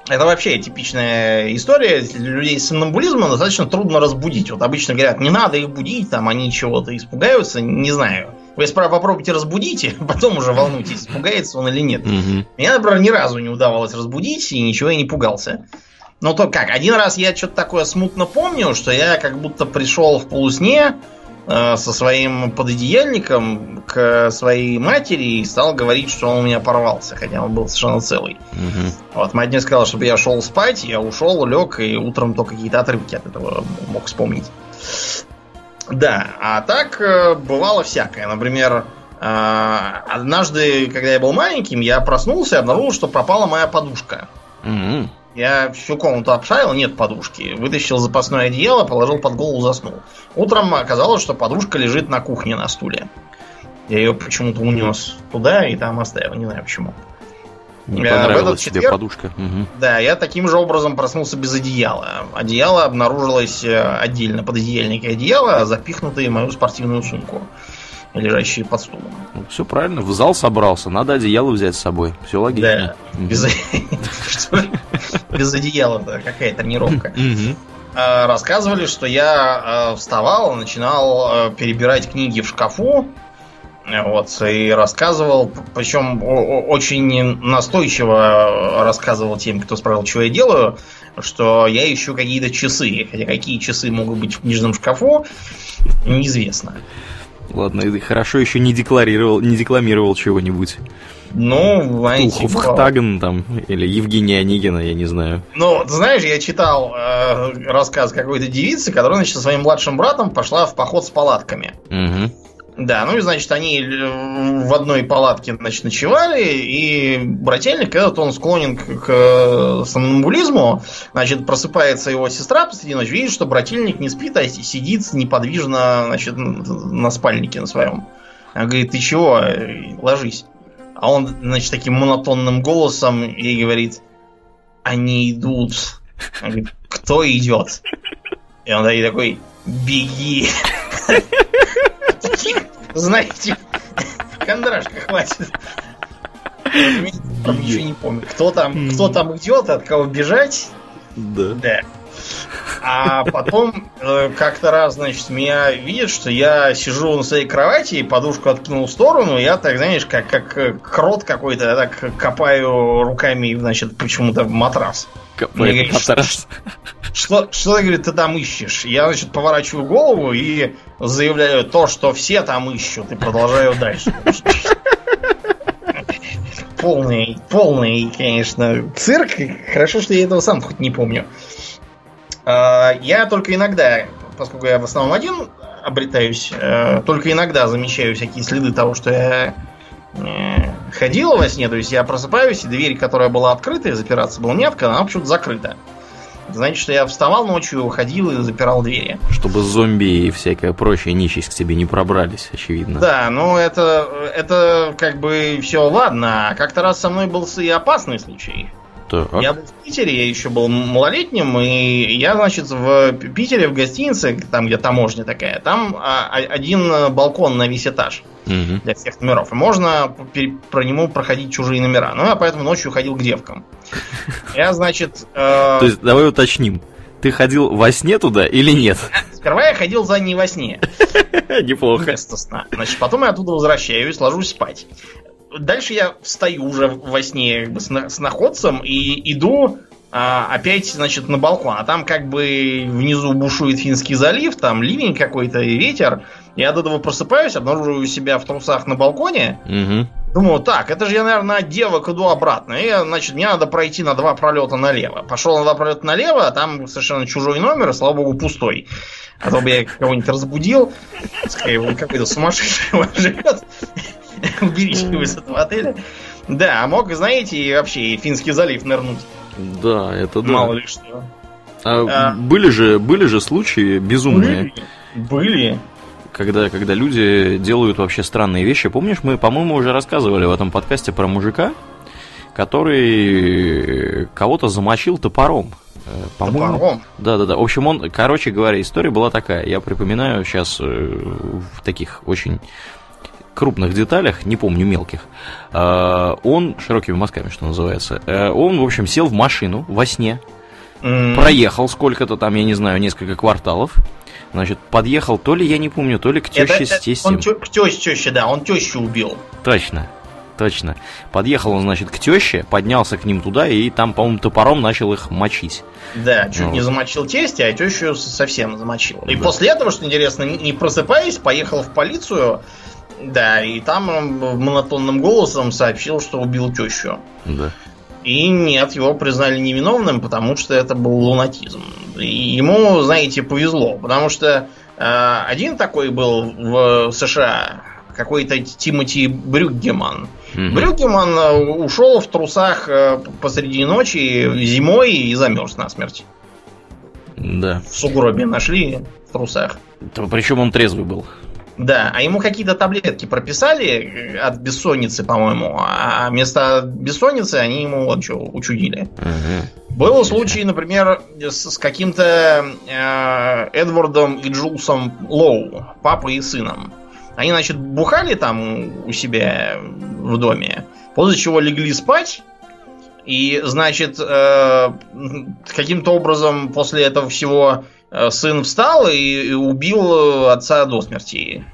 Это вообще типичная история. Людей с сомнамбулизмом достаточно трудно разбудить. Вот обычно говорят, не надо их будить, там они чего-то испугаются, не знаю. Вы справа попробуйте разбудите, потом уже волнуйтесь, испугается он или нет. Угу. Меня, например, ни разу не удавалось разбудить, и ничего я не пугался. Ну то как, один раз я что-то такое смутно помню, что я как будто пришел в полусне э, со своим пододеяльником к своей матери и стал говорить, что он у меня порвался, хотя он был совершенно целый. Угу. Вот мать мне сказала, чтобы я шел спать, я ушел, лег, и утром только какие-то отрывки от этого мог вспомнить. Да, а так э, бывало всякое. Например, э, однажды, когда я был маленьким, я проснулся и обнаружил, что пропала моя подушка. Mm-hmm. Я всю комнату обшарил, нет подушки. Вытащил запасное одеяло, положил под голову, заснул. Утром оказалось, что подушка лежит на кухне на стуле. Я ее почему-то унес туда и там оставил, не знаю почему. Не понравилась тебе четверг, подушка. Угу. Да, я таким же образом проснулся без одеяла. Одеяло обнаружилось э, отдельно, под одеяльник и одеяло, запихнутые в мою спортивную сумку, лежащие под стулом. Ну, все правильно, в зал собрался, надо одеяло взять с собой. Все логично. Да, без одеяла-то какая тренировка. А, рассказывали, что я э, вставал, начинал э, перебирать книги в шкафу, вот, и рассказывал, причем очень настойчиво рассказывал тем, кто спрашивал, что я делаю, что я ищу какие-то часы. Хотя какие часы могут быть в книжном шкафу, неизвестно. Ладно, и хорошо еще не декларировал, не декламировал чего-нибудь. Ну, знаете... Туховхтаген типа... там, или Евгения Онегина, я не знаю. Ну, ты знаешь, я читал э, рассказ какой-то девицы, которая, значит, со своим младшим братом пошла в поход с палатками. Угу. Да, ну и значит, они в одной палатке значит, ночевали, и брательник этот, он склонен к, к сомнамбулизму, значит, просыпается его сестра посреди ночи, видит, что брательник не спит, а сидит неподвижно, значит, на спальнике на своем. Она говорит, ты чего, ложись. А он, значит, таким монотонным голосом ей говорит, они идут. Она говорит, кто идет? И он такой, беги. знаете, кондрашка хватит. Там ничего не помню. Кто там, кто там идет, от кого бежать? Да. Да. А потом э, как-то раз, значит, меня видят, что я сижу на своей кровати и подушку откинул в сторону, я так, знаешь, как, как э, крот какой-то, я так копаю руками, значит, почему-то в матрас. Копаю матрас. Что, что, говорит, ты там ищешь? Я, значит, поворачиваю голову и заявляю то, что все там ищут, и продолжаю дальше. Полный, полный, конечно, цирк. Хорошо, что я этого сам хоть не помню. А, я только иногда, поскольку я в основном один обретаюсь, э, только иногда замечаю всякие следы того, что я э, ходила во сне, то есть я просыпаюсь, и дверь, которая была открыта и запираться была не открыта, она почему-то закрыта. Значит, что я вставал ночью, уходил и запирал двери. Чтобы зомби и всякая прочая нечисть к тебе не пробрались, очевидно. Да, ну это, это как бы все ладно. Как-то раз со мной был и опасный случай. Так. Я был в Питере, я еще был малолетним, и я, значит, в Питере в гостинице, там где таможня такая, там а, один балкон на весь этаж угу. для всех номеров. И можно про нему проходить чужие номера. Ну, я поэтому ночью ходил к девкам. Я, значит... Э... То есть, давай уточним. Ты ходил во сне туда или нет? Сперва я ходил за ней во сне. Неплохо. Вместо сна. Значит, потом я оттуда возвращаюсь, ложусь спать дальше я встаю уже во сне как бы, с, с находцем и иду а, опять, значит, на балкон. А там как бы внизу бушует Финский залив, там ливень какой-то и ветер. Я от этого просыпаюсь, обнаруживаю себя в трусах на балконе. Угу. Думаю, так, это же я, наверное, от девок иду обратно. И, значит, мне надо пройти на два пролета налево. Пошел на два пролета налево, а там совершенно чужой номер, и, слава богу, пустой. А то бы я кого-нибудь разбудил. Какой-то сумасшедший живет. Уберите его из этого отеля. Да, а мог, знаете, и вообще и Финский залив нырнуть. Да, это да. Мало ли что. А, А. Были же, были же случаи безумные, Были. Были. когда, когда люди делают вообще странные вещи. Помнишь, мы, по-моему, уже рассказывали в этом подкасте про мужика, который кого-то замочил топором. Э, По-моему, Топором. Да, да, да. В общем, он, короче говоря, история была такая. Я припоминаю сейчас в таких очень крупных деталях, не помню мелких. Э, Он широкими мазками, что называется. э, Он, в общем, сел в машину во сне, М, проехал сколько-то там, я не знаю, несколько кварталов. Значит, подъехал то ли, я не помню, то ли к теще это- с тестем. Он тё- к теще, теще, да, он тещу убил. Точно, точно. Подъехал он, значит, к теще, поднялся к ним туда и там, по-моему, топором начал их мочить. Да, чуть Ну. не замочил тестя, а тещу совсем замочил. И Да. после этого, что интересно, не просыпаясь, поехал в полицию. Да, и там он монотонным голосом сообщил, что убил тещу. Да. И нет, его признали невиновным, потому что это был лунатизм. И ему, знаете, повезло, потому что э, один такой был в США, какой-то Тимоти Брюггеман. Мгм. Брюггеман э, ушел в трусах э, посреди ночи зимой и замерз насмерть. Да. В сугробе нашли в трусах. Причем он трезвый был. Да, а ему какие-то таблетки прописали э, от бессонницы, по-моему, а вместо бесонницы они ему вот что учудили. Мгм. Был случай, например, с, с каким-то э, Эдвардом и Джулсом Лоу, папой и сыном. Они, значит, бухали там у себя в доме, после чего легли спать. И, значит, э, каким-то образом после этого всего сын встал и, убил э, отца до смерти.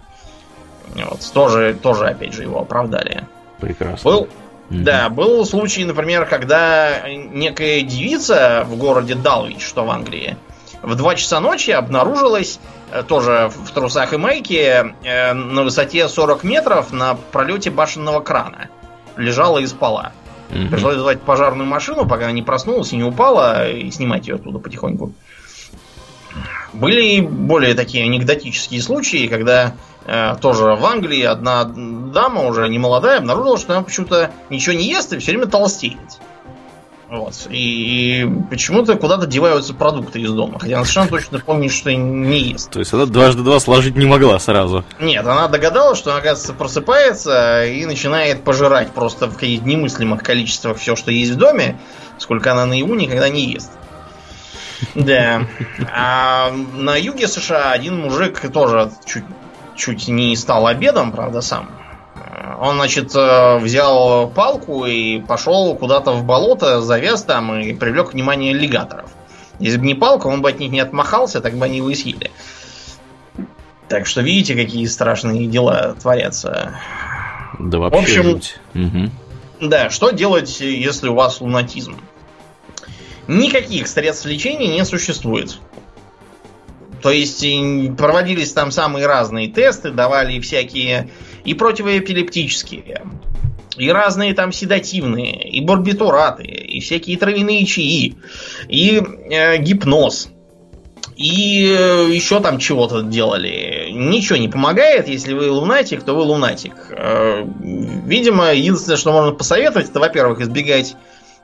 Вот, тоже, тоже, опять же, его оправдали. Прекрасно. Был, Мгм. да, был случай, например, когда некая девица в городе Далвич, что в Англии, в 2 часа ночи обнаружилась э, тоже в трусах и майке э, на высоте 40 метров на пролете башенного крана. Лежала и спала. Мгм. Пришлось звать пожарную машину, пока она не проснулась и не упала, и снимать ее оттуда потихоньку. Были и более такие анекдотические случаи, когда э, тоже в Англии одна дама, уже не молодая, обнаружила, что она почему-то ничего не ест и все время толстеет. Вот. И, и почему-то куда-то деваются продукты из дома. Хотя она совершенно точно помнит, что не ест. То есть она дважды два сложить не могла сразу. Нет, она догадалась, что она, оказывается, просыпается и начинает пожирать просто в каких-то немыслимых количествах все, что есть в доме, сколько она наяву никогда не ест. Да. А на юге США один мужик тоже чуть, чуть не стал обедом, правда, сам. Он, значит, э, взял палку и пошел куда-то в болото, завяз там и привлек внимание аллигаторов. Если бы не палка, он бы от них не отмахался, так бы они его и съели. Так что видите, какие страшные дела творятся. Да вообще В общем- жуть. Мгм. Да, что делать, если у вас лунатизм? Никаких средств лечения не существует. То есть проводились там самые разные тесты, давали всякие и противоэпилептические, и разные там седативные, и барбитураты, и всякие травяные чаи, и э, гипноз, и э, еще там чего-то делали. Ничего не помогает, если вы лунатик, то вы лунатик. Э, видимо, единственное, что можно посоветовать, это, во-первых, избегать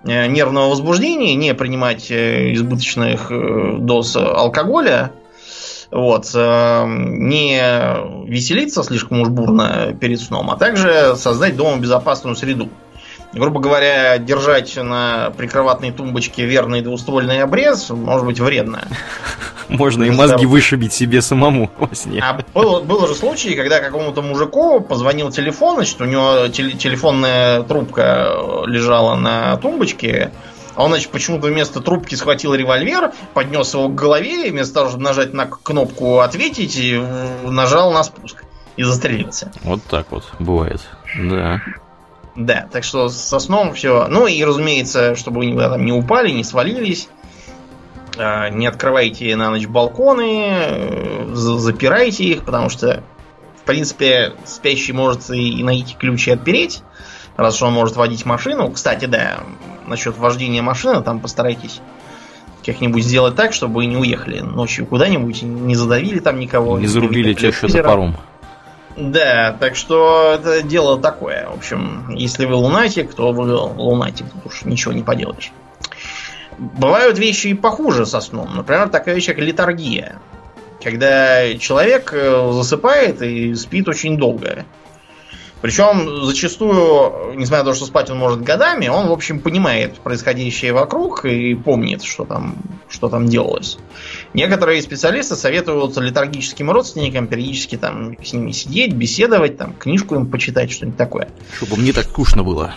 нервного возбуждения, не принимать э, избыточных э, доз алкоголя, вот, э, не веселиться слишком уж бурно перед сном, а также создать дома безопасную среду. Грубо говоря, держать на прикроватной тумбочке верный двуствольный обрез может быть вредно. Можно и мозги вышибить себе самому во сне. А был, был же случай, когда какому-то мужику позвонил телефон, значит, у него теле- телефонная трубка лежала на тумбочке, а он, значит, почему-то вместо трубки схватил револьвер, поднес его к голове, и вместо того, чтобы нажать на кнопку «Ответить», нажал на спуск и застрелился. Вот так вот бывает. Да. Да, так что со сном все. Ну и, разумеется, чтобы вы там не упали, не свалились. а, Не открывайте на ночь балконы, э, за- запирайте их, потому что принципе, спящий может и найти ключ и отпереть, раз что он может водить машину. Кстати, да, насчет вождения машины, там постарайтесь как-нибудь сделать так, чтобы не уехали ночью куда-нибудь, не задавили там никого. Не зарубили тещу топором. Да, так что это дело такое. В общем, если вы лунатик, то вы лунатик, тут уж ничего не поделаешь. Бывают вещи и похуже со сном. Например, такая вещь, как литургия. Когда человек э, засыпает и спит очень долго. Причем зачастую, несмотря на то, что спать он может годами, он, в общем, понимает происходящее вокруг и помнит, что там, что там делалось. Некоторые специалисты советуют литургическим родственникам периодически там с ними сидеть, беседовать, там, книжку им почитать, что-нибудь такое. Чтобы мне так скучно было.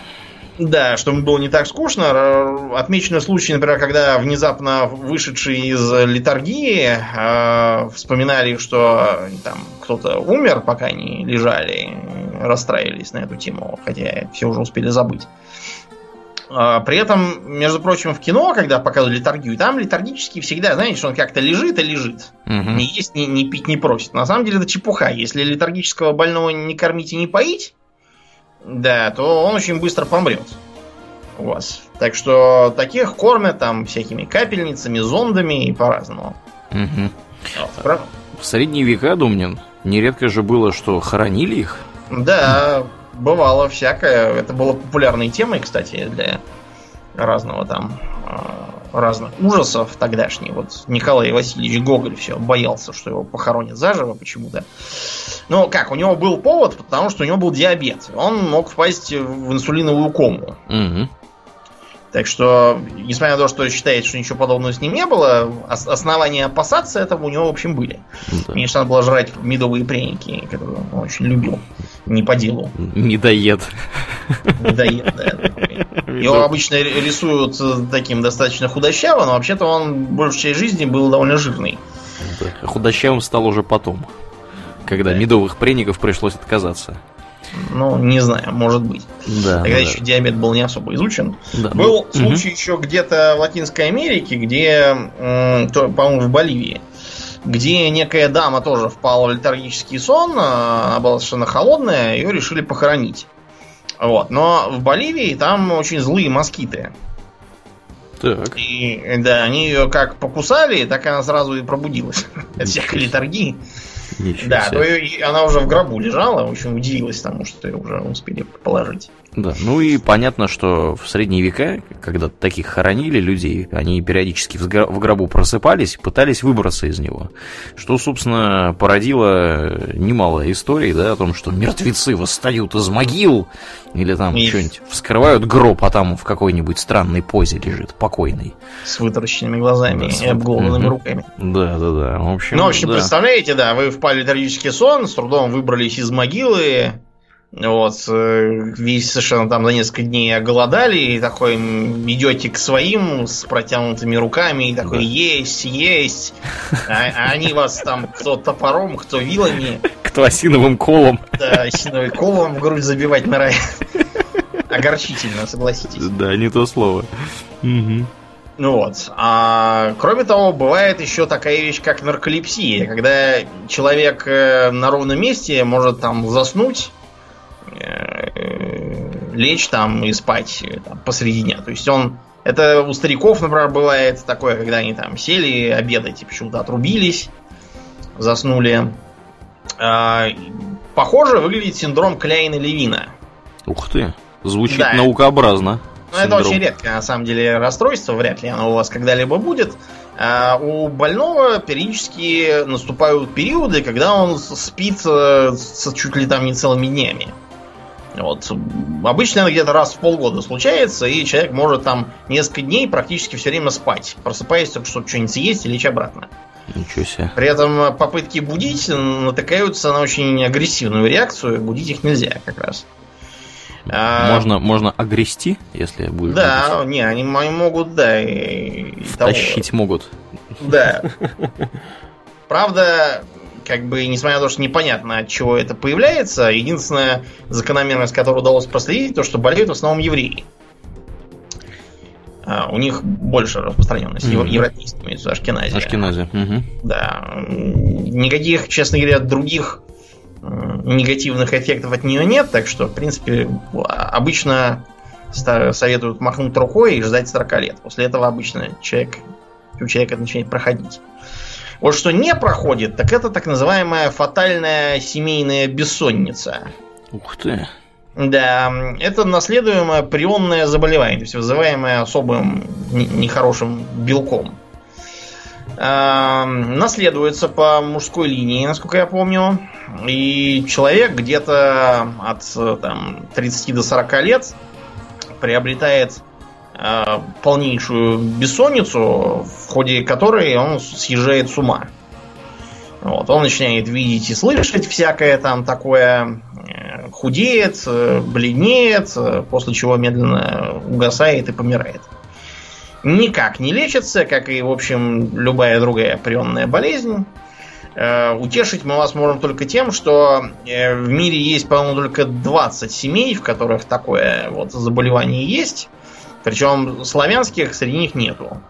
Да, чтобы было не так скучно. Отмечены случаи, например, когда внезапно вышедшие из литургии э, вспоминали, что там кто-то умер, пока они лежали, расстраивались на эту тему, хотя все уже успели забыть. А, при этом, между прочим, в кино, когда показывают литургию, там литургически всегда, знаете, что он как-то лежит и лежит. Угу. Не есть, не, не пить, не просит. На самом деле это чепуха. Если литургического больного не кормить и не поить, да, то он очень быстро помрет у вас. Так что таких кормят там всякими капельницами, зондами и по-разному. Угу. Вот, в средние века, Думнин, нередко же было, что хоронили их. Да, бывало всякое. Это было популярной темой, кстати, для разного там а, разных ужасов тогдашний. Вот Николай Васильевич Гоголь все боялся, что его похоронят заживо почему-то. Ну, как, у него был повод, потому что у него был диабет. Он мог впасть в инсулиновую кому. Угу. Так что, несмотря на то, что считает, что ничего подобного с ним не было, основания опасаться этого у него, в общем, были. Да. Конечно, надо было жрать медовые пряники, которые он очень любил. Не по делу. Медоед. Медоед, да. Его обычно рисуют таким достаточно худощавым, но вообще-то он большую часть жизни был довольно жирный. Да. Худощавым стал уже потом, когда да. медовых пряников пришлось отказаться. Ну, не знаю, может быть. Да, Тогда да. еще диабет был не особо изучен. Да, был ну, случай угу. еще где-то в Латинской Америке, где, по-моему, в Боливии, где некая дама тоже впала в летаргический сон, а, она была совершенно холодная, ее решили похоронить. Вот. Но в Боливии там очень злые москиты. Так. И да, они ее как покусали, так она сразу и пробудилась от всякой литургии. Ничего да, себе. то она уже в гробу лежала, очень удивилась тому, что ее уже успели положить. Да, ну и понятно, что в средние века, когда таких хоронили людей, они периодически в гробу просыпались, пытались выбраться из него. Что, собственно, породило немало историй, да, о том, что мертвецы восстают из могил, или там и... что-нибудь вскрывают гроб, а там в какой-нибудь странной позе лежит, покойный. С вытаращенными глазами да, и обглоданными угу. руками. Да, да, да. В общем, ну, в общем, да. представляете, да, вы впали в трагический сон, с трудом выбрались из могилы, вот, э, весь совершенно там за несколько дней оголодали, и такой идете к своим с протянутыми руками, и такой, да. есть, есть. А, а они вас там кто топором, кто вилами. Кто осиновым колом. Да, осиновым колом в грудь забивать норовят. Огорчительно, согласитесь. Да, не то слово. Угу. Ну вот. А, кроме того, бывает еще такая вещь, как нарколепсия, когда человек э, на ровном месте может там заснуть, лечь там и спать э, там, посреди дня. То есть он... Это у стариков, например, бывает такое, когда они там сели обедать и почему-то отрубились, заснули. А, похоже, выглядит синдром Кляйна-Левина. Ух ты, звучит да. наукообразно. Ну, это очень редкое, на самом деле, расстройство, вряд ли оно у вас когда-либо будет. А у больного периодически наступают периоды, когда он спит э, чуть ли там не целыми днями. Вот. Обычно это где-то раз в полгода случается, и человек может там несколько дней практически все время спать, просыпаясь только чтобы что-нибудь съесть и лечь обратно. Ничего себе. При этом попытки будить натыкаются на очень агрессивную реакцию, будить их нельзя как раз. А, можно, а, можно огрести, если будешь. Да, будить. не, они, они могут, да, и, и Втащить того. могут. Да. Правда, как бы, несмотря на то, что непонятно, от чего это появляется, единственная закономерность, которую удалось проследить, то, что болеют в основном евреи. А, у них больше распространенность. Mm-hmm. Европейские, имеется Ашкенази. Ашкенази. Угу. Да. Никаких, честно говоря, других негативных эффектов от нее нет, так что, в принципе, обычно советуют махнуть рукой и ждать 40 лет. После этого обычно человек, у человека начинает проходить. Вот что не проходит, так это так называемая фатальная семейная бессонница. Ух ты. Да, это наследуемое прионное заболевание, то есть вызываемое особым нехорошим белком. Э, наследуется по мужской линии, насколько я помню. И человек где-то от там, 30 до 40 лет приобретает полнейшую бессонницу, в ходе которой он съезжает с ума. Вот, он начинает видеть и слышать всякое там такое, э, худеет, э, бледнеет, э, после чего медленно угасает и помирает. Никак не лечится, как и, в общем, любая другая прионная болезнь. Утешить мы вас можем только тем, что в мире есть, по-моему, только 20 семей, в которых такое вот заболевание есть. Причем славянских среди них нету.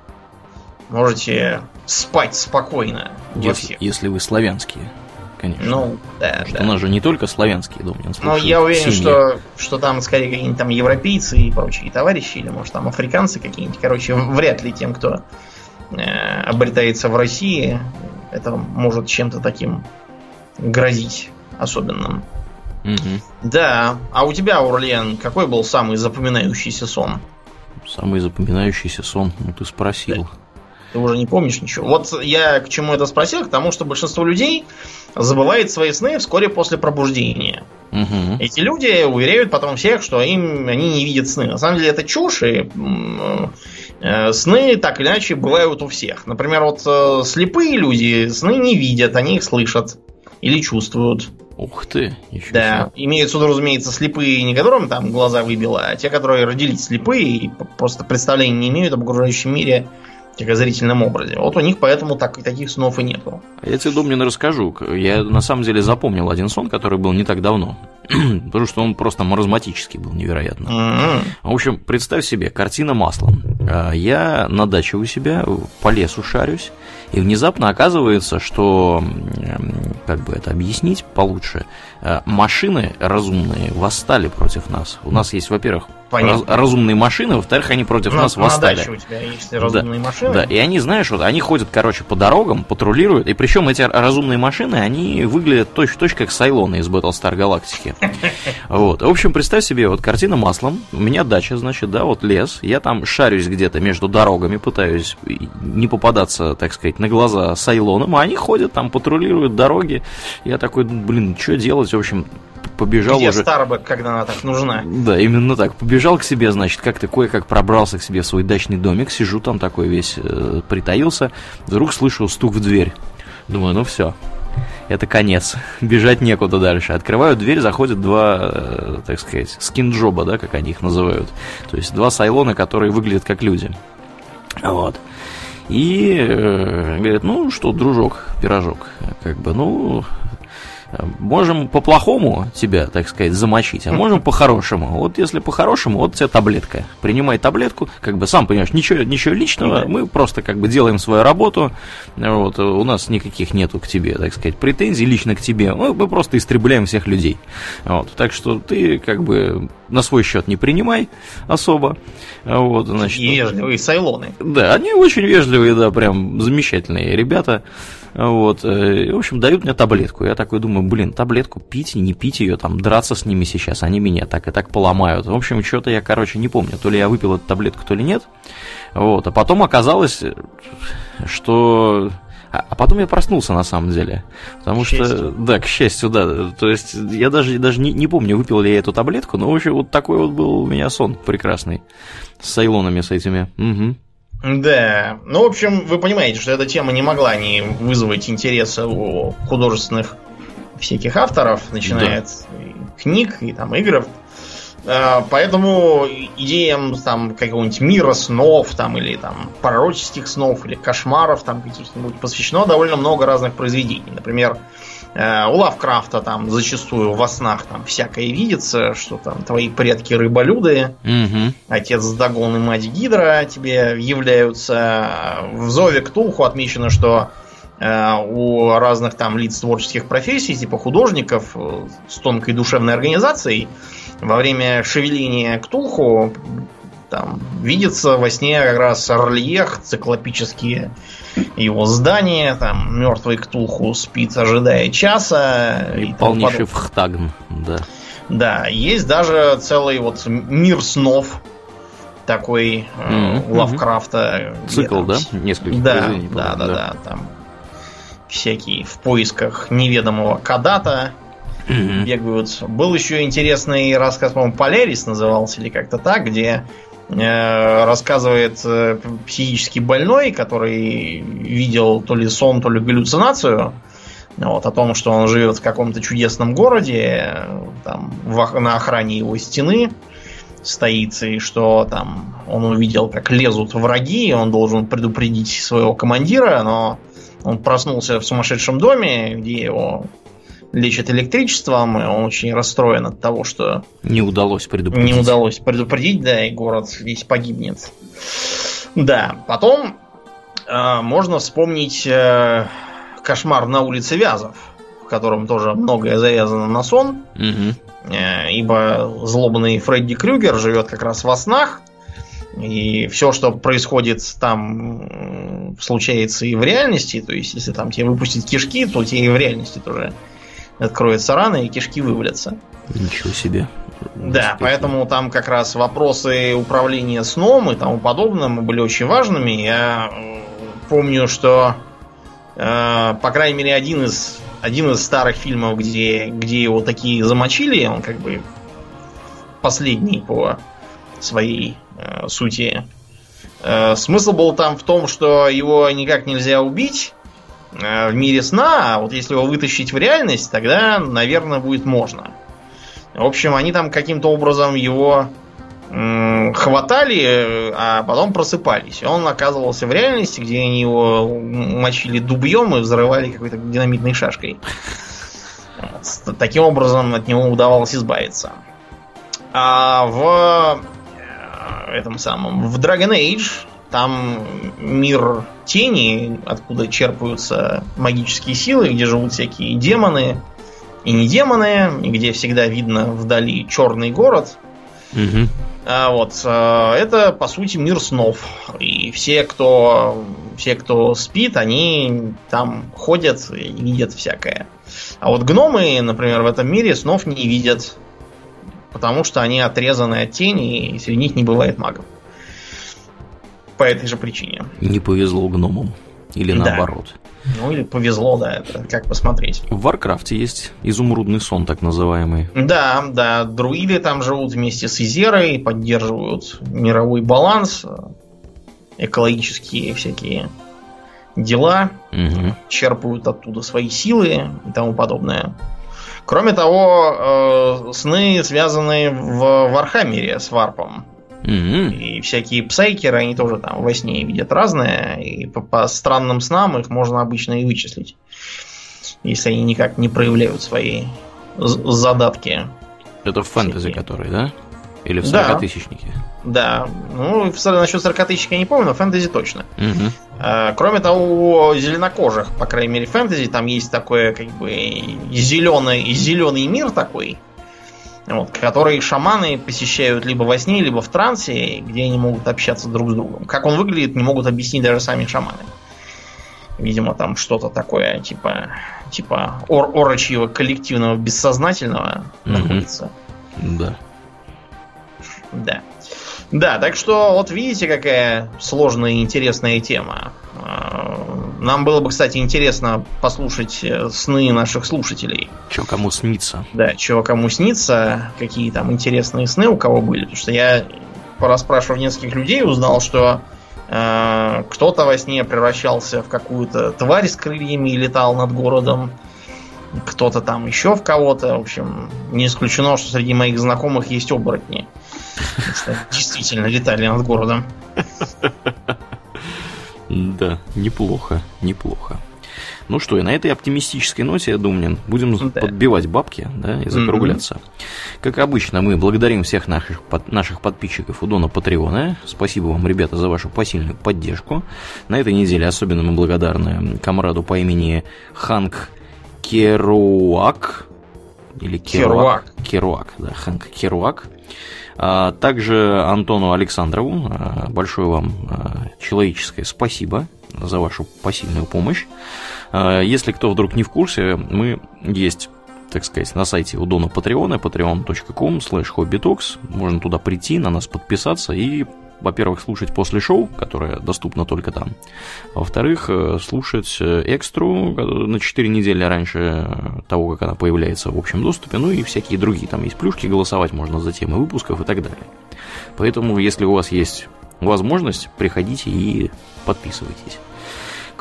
Можете спать спокойно. Если, если вы славянские, конечно. Ну, да, Потому да. Что у нас же не только славянские дом. Ну, я уверен, что, что там скорее какие-нибудь там европейцы и прочие товарищи, или может там африканцы какие-нибудь. Короче, вряд ли тем, кто э, обретается в России, это может чем-то таким грозить особенным. Угу. Да, а у тебя, Урлен, какой был самый запоминающийся сон? Самый запоминающийся сон, ну ты спросил. Ты уже не помнишь ничего. Вот я к чему это спросил, к тому, что большинство людей забывает свои сны вскоре после пробуждения. Угу. Эти люди уверяют потом всех, что им они не видят сны. На самом деле это чушь, и э, сны так или иначе бывают у всех. Например, вот э, слепые люди сны не видят, они их слышат или чувствуют. Ух ты, еще Да, себе. имеются в виду, разумеется, слепые, не которым там глаза выбило, а те, которые родились слепые и просто представления не имеют об окружающем мире зрительном образе. Вот у них поэтому так, таких снов и нету. А я тебе, Домнин, расскажу. Я на самом деле запомнил один сон, который был не так давно. Потому что он просто маразматический был невероятно. Mm-hmm. В общем, представь себе, картина маслом. А, я на даче у себя по лесу шарюсь, и внезапно оказывается, что, как бы это объяснить получше, машины разумные восстали против нас. У нас есть, во-первых, раз, разумные машины, во-вторых, они против на, нас восстали. На у тебя есть разумные да, машины. Да, и они, знаешь, вот они ходят, короче, по дорогам, патрулируют, и причем эти разумные машины, они выглядят точь-в-точь как Сайлоны из Battlestar Galactica. Вот. В общем, представь себе, вот картина маслом, у меня дача, значит, да, вот лес, я там шарюсь где-то между дорогами, пытаюсь не попадаться, так сказать, на глаза Сайлонам, а они ходят там, патрулируют дороги, я такой, блин, что делать, в общем, побежал Где уже... Старбак, когда она так нужна? Да, именно так. Побежал к себе, значит, как-то кое-как пробрался к себе в свой дачный домик, сижу там такой весь э, притаился, вдруг слышу стук в дверь. Думаю, ну все, это конец. Бежать некуда дальше. Открываю дверь, заходят два, э, так сказать, скинджоба, да, как они их называют. То есть два сайлона, которые выглядят как люди. Вот. И э, говорят, ну что, дружок, пирожок, как бы, ну, Можем по-плохому тебя, так сказать, замочить, а можем по-хорошему. Вот если по-хорошему, вот тебе таблетка. Принимай таблетку, как бы сам понимаешь, ничего, ничего личного, мы просто как бы делаем свою работу. Вот, у нас никаких нету к тебе, так сказать, претензий лично к тебе. Мы, мы просто истребляем всех людей. Вот, так что ты как бы на свой счет не принимай особо. Вот, значит, вежливые сайлоны. Да, они очень вежливые, да, прям замечательные ребята. Вот, э, в общем, дают мне таблетку. Я такой думаю, блин, таблетку пить и не пить ее, там, драться с ними сейчас, они меня так и так поломают. В общем, что-то я, короче, не помню, то ли я выпил эту таблетку, то ли нет. Вот, а потом оказалось, что а, а потом я проснулся на самом деле. Потому что, да, к счастью, да. То есть я даже, даже не, не помню, выпил ли я эту таблетку, но, в общем, вот такой вот был у меня сон прекрасный. С сайлонами с этими. Угу. Да, ну, в общем, вы понимаете, что эта тема не могла не вызвать интереса у художественных всяких авторов, начиная да. от книг и там игр. А, поэтому идеям там какого-нибудь мира снов там или там пророческих снов или кошмаров там каких-нибудь посвящено довольно много разных произведений. Например, Э, у Лавкрафта там зачастую во снах там всякое видится, что там твои предки рыболюды, угу. отец Дагон и мать Гидра тебе являются. В Зове Ктулху отмечено, что э, у разных там лиц творческих профессий, типа художников э, с тонкой душевной организацией, во время шевеления Ктулху там видится во сне как раз Орлиех, циклопические его здания, там мертвый Ктулху спит, ожидая часа. И, и полнейший вхтагн, да. Да, есть даже целый вот мир снов, такой mm-hmm. Лавкрафта. Цикл, да? Несколько. Да, да, да, да, там всякие в поисках неведомого Кадата mm-hmm. бегают. Был еще интересный рассказ, по-моему, Полярис назывался или как-то так, где рассказывает э, психически больной, который видел то ли сон, то ли галлюцинацию, вот, о том, что он живет в каком-то чудесном городе, там, в, на охране его стены стоит, и что там он увидел, как лезут враги, и он должен предупредить своего командира, но он проснулся в сумасшедшем доме, где его лечат электричеством, и он очень расстроен от того, что... Не удалось предупредить. Не удалось предупредить, да, и город весь погибнет. Да, потом э, можно вспомнить э, кошмар на улице Вязов, в котором тоже многое завязано на сон. Угу. Ибо злобный Фредди Крюгер живет как раз во снах. И все, что происходит там, случается и в реальности. То есть, если там тебе выпустить кишки, то тебе и в реальности тоже откроется рана, и кишки вывалятся. Ничего себе. Да, поэтому там как раз вопросы управления сном и тому подобное были очень важными. Я помню, что Э, по крайней мере, один из, один из старых фильмов, где, где его такие замочили, он как бы последний по своей э, сути. Э, смысл был там в том, что его никак нельзя убить э, в мире сна, а вот если его вытащить в реальность, тогда, наверное, будет можно. В общем, они там каким-то образом его хватали, а потом просыпались. Он оказывался в реальности, где они его мочили дубьем и взрывали какой-то динамитной шашкой. Таким образом от него удавалось избавиться. А в э, этом самом в Dragon Age там мир тени, откуда черпаются магические силы, где живут всякие демоны и не демоны, и где всегда видно вдали черный город. Угу. А, вот, а, это, по сути, мир снов. И все, кто, все, кто спит, они там ходят и видят всякое. А вот гномы, например, в этом мире снов не видят. Потому что они отрезаны от тени, и среди них не бывает магов. По этой же причине. Не повезло гномам. Или наоборот. Да. Ну или повезло, да, это как посмотреть. В Варкрафте есть изумрудный сон, так называемый. Да, да, друиды там живут вместе с Изерой, поддерживают мировой баланс, экологические всякие дела, угу. черпают оттуда свои силы и тому подобное. Кроме того, э, сны связаны в Вархаммере с Варпом. Mm-hmm. И всякие псайкеры, они тоже там во сне видят разное. И по, по странным снам их можно обычно и вычислить. Если они никак не проявляют свои задатки. Это в фэнтези, который, да? Или в 40-тысячнике? Да. Ну, в, насчет 40-тысячника я не помню, но фэнтези точно. Угу. А, кроме того, у зеленокожих, по крайней мере, фэнтези, там есть такой, как бы, зеленый, зеленый мир такой, вот, которые шаманы посещают либо во сне, либо в трансе, где они могут общаться друг с другом. Как он выглядит, не могут объяснить даже сами шаманы. Видимо, там что-то такое, типа, типа ор орочьего коллективного бессознательного находится. Да. Да. Да, так что вот видите, какая сложная и интересная тема. А, нам было бы, кстати, интересно послушать э, сны наших слушателей. Че кому снится. Да, че кому снится, какие там интересные сны у кого были. Потому что я, порасспрашивав нескольких людей, узнал, что э, кто-то во сне превращался в какую-то тварь с крыльями и летал над городом. Кто-то там еще в кого-то. В общем, не исключено, что среди моих знакомых есть оборотни. Действительно летали над городом. Да, неплохо, неплохо. Ну что, и на этой оптимистической ноте, я думаю, будем да. подбивать бабки да, и закругляться. Mm-hmm. Как обычно, мы благодарим всех наших, под, наших подписчиков у Дона Патреона. Спасибо вам, ребята, за вашу посильную поддержку. На этой неделе особенно мы благодарны комраду по имени Ханк Керуак. Или Керуак. Керуак, Керуак да, Ханк Керуак. А также Антону Александрову а, большое вам а, человеческое спасибо за вашу посильную помощь. Если кто вдруг не в курсе, мы есть так сказать, на сайте у Дона Патреона, patreon.com slash hobbytalks. Можно туда прийти, на нас подписаться и во-первых, слушать после шоу, которое доступно только там. Во-вторых, э, слушать э, экстру на 4 недели раньше того, как она появляется в общем доступе, ну и всякие другие. Там есть плюшки, голосовать можно за темы выпусков и так далее. Поэтому, если у вас есть возможность, приходите и подписывайтесь.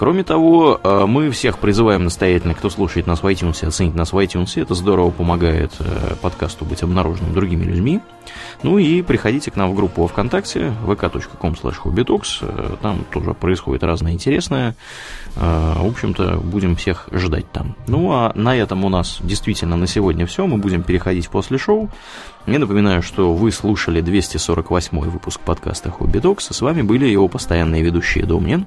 Кроме того, э, мы всех призываем настоятельно, кто слушает нас в iTunes, оценить нас в iTunes. Это здорово помогает э, подкасту быть обнаруженным другими людьми. Ну и приходите к нам в группу ВКонтакте, vk.com slash Там тоже происходит разное интересное. Э, в общем-то, будем всех ждать там. Ну а на этом у нас действительно на сегодня все. Мы будем переходить после шоу. Я напоминаю, что вы слушали 248 выпуск подкаста Хобби Докс. С вами были его постоянные ведущие Домнин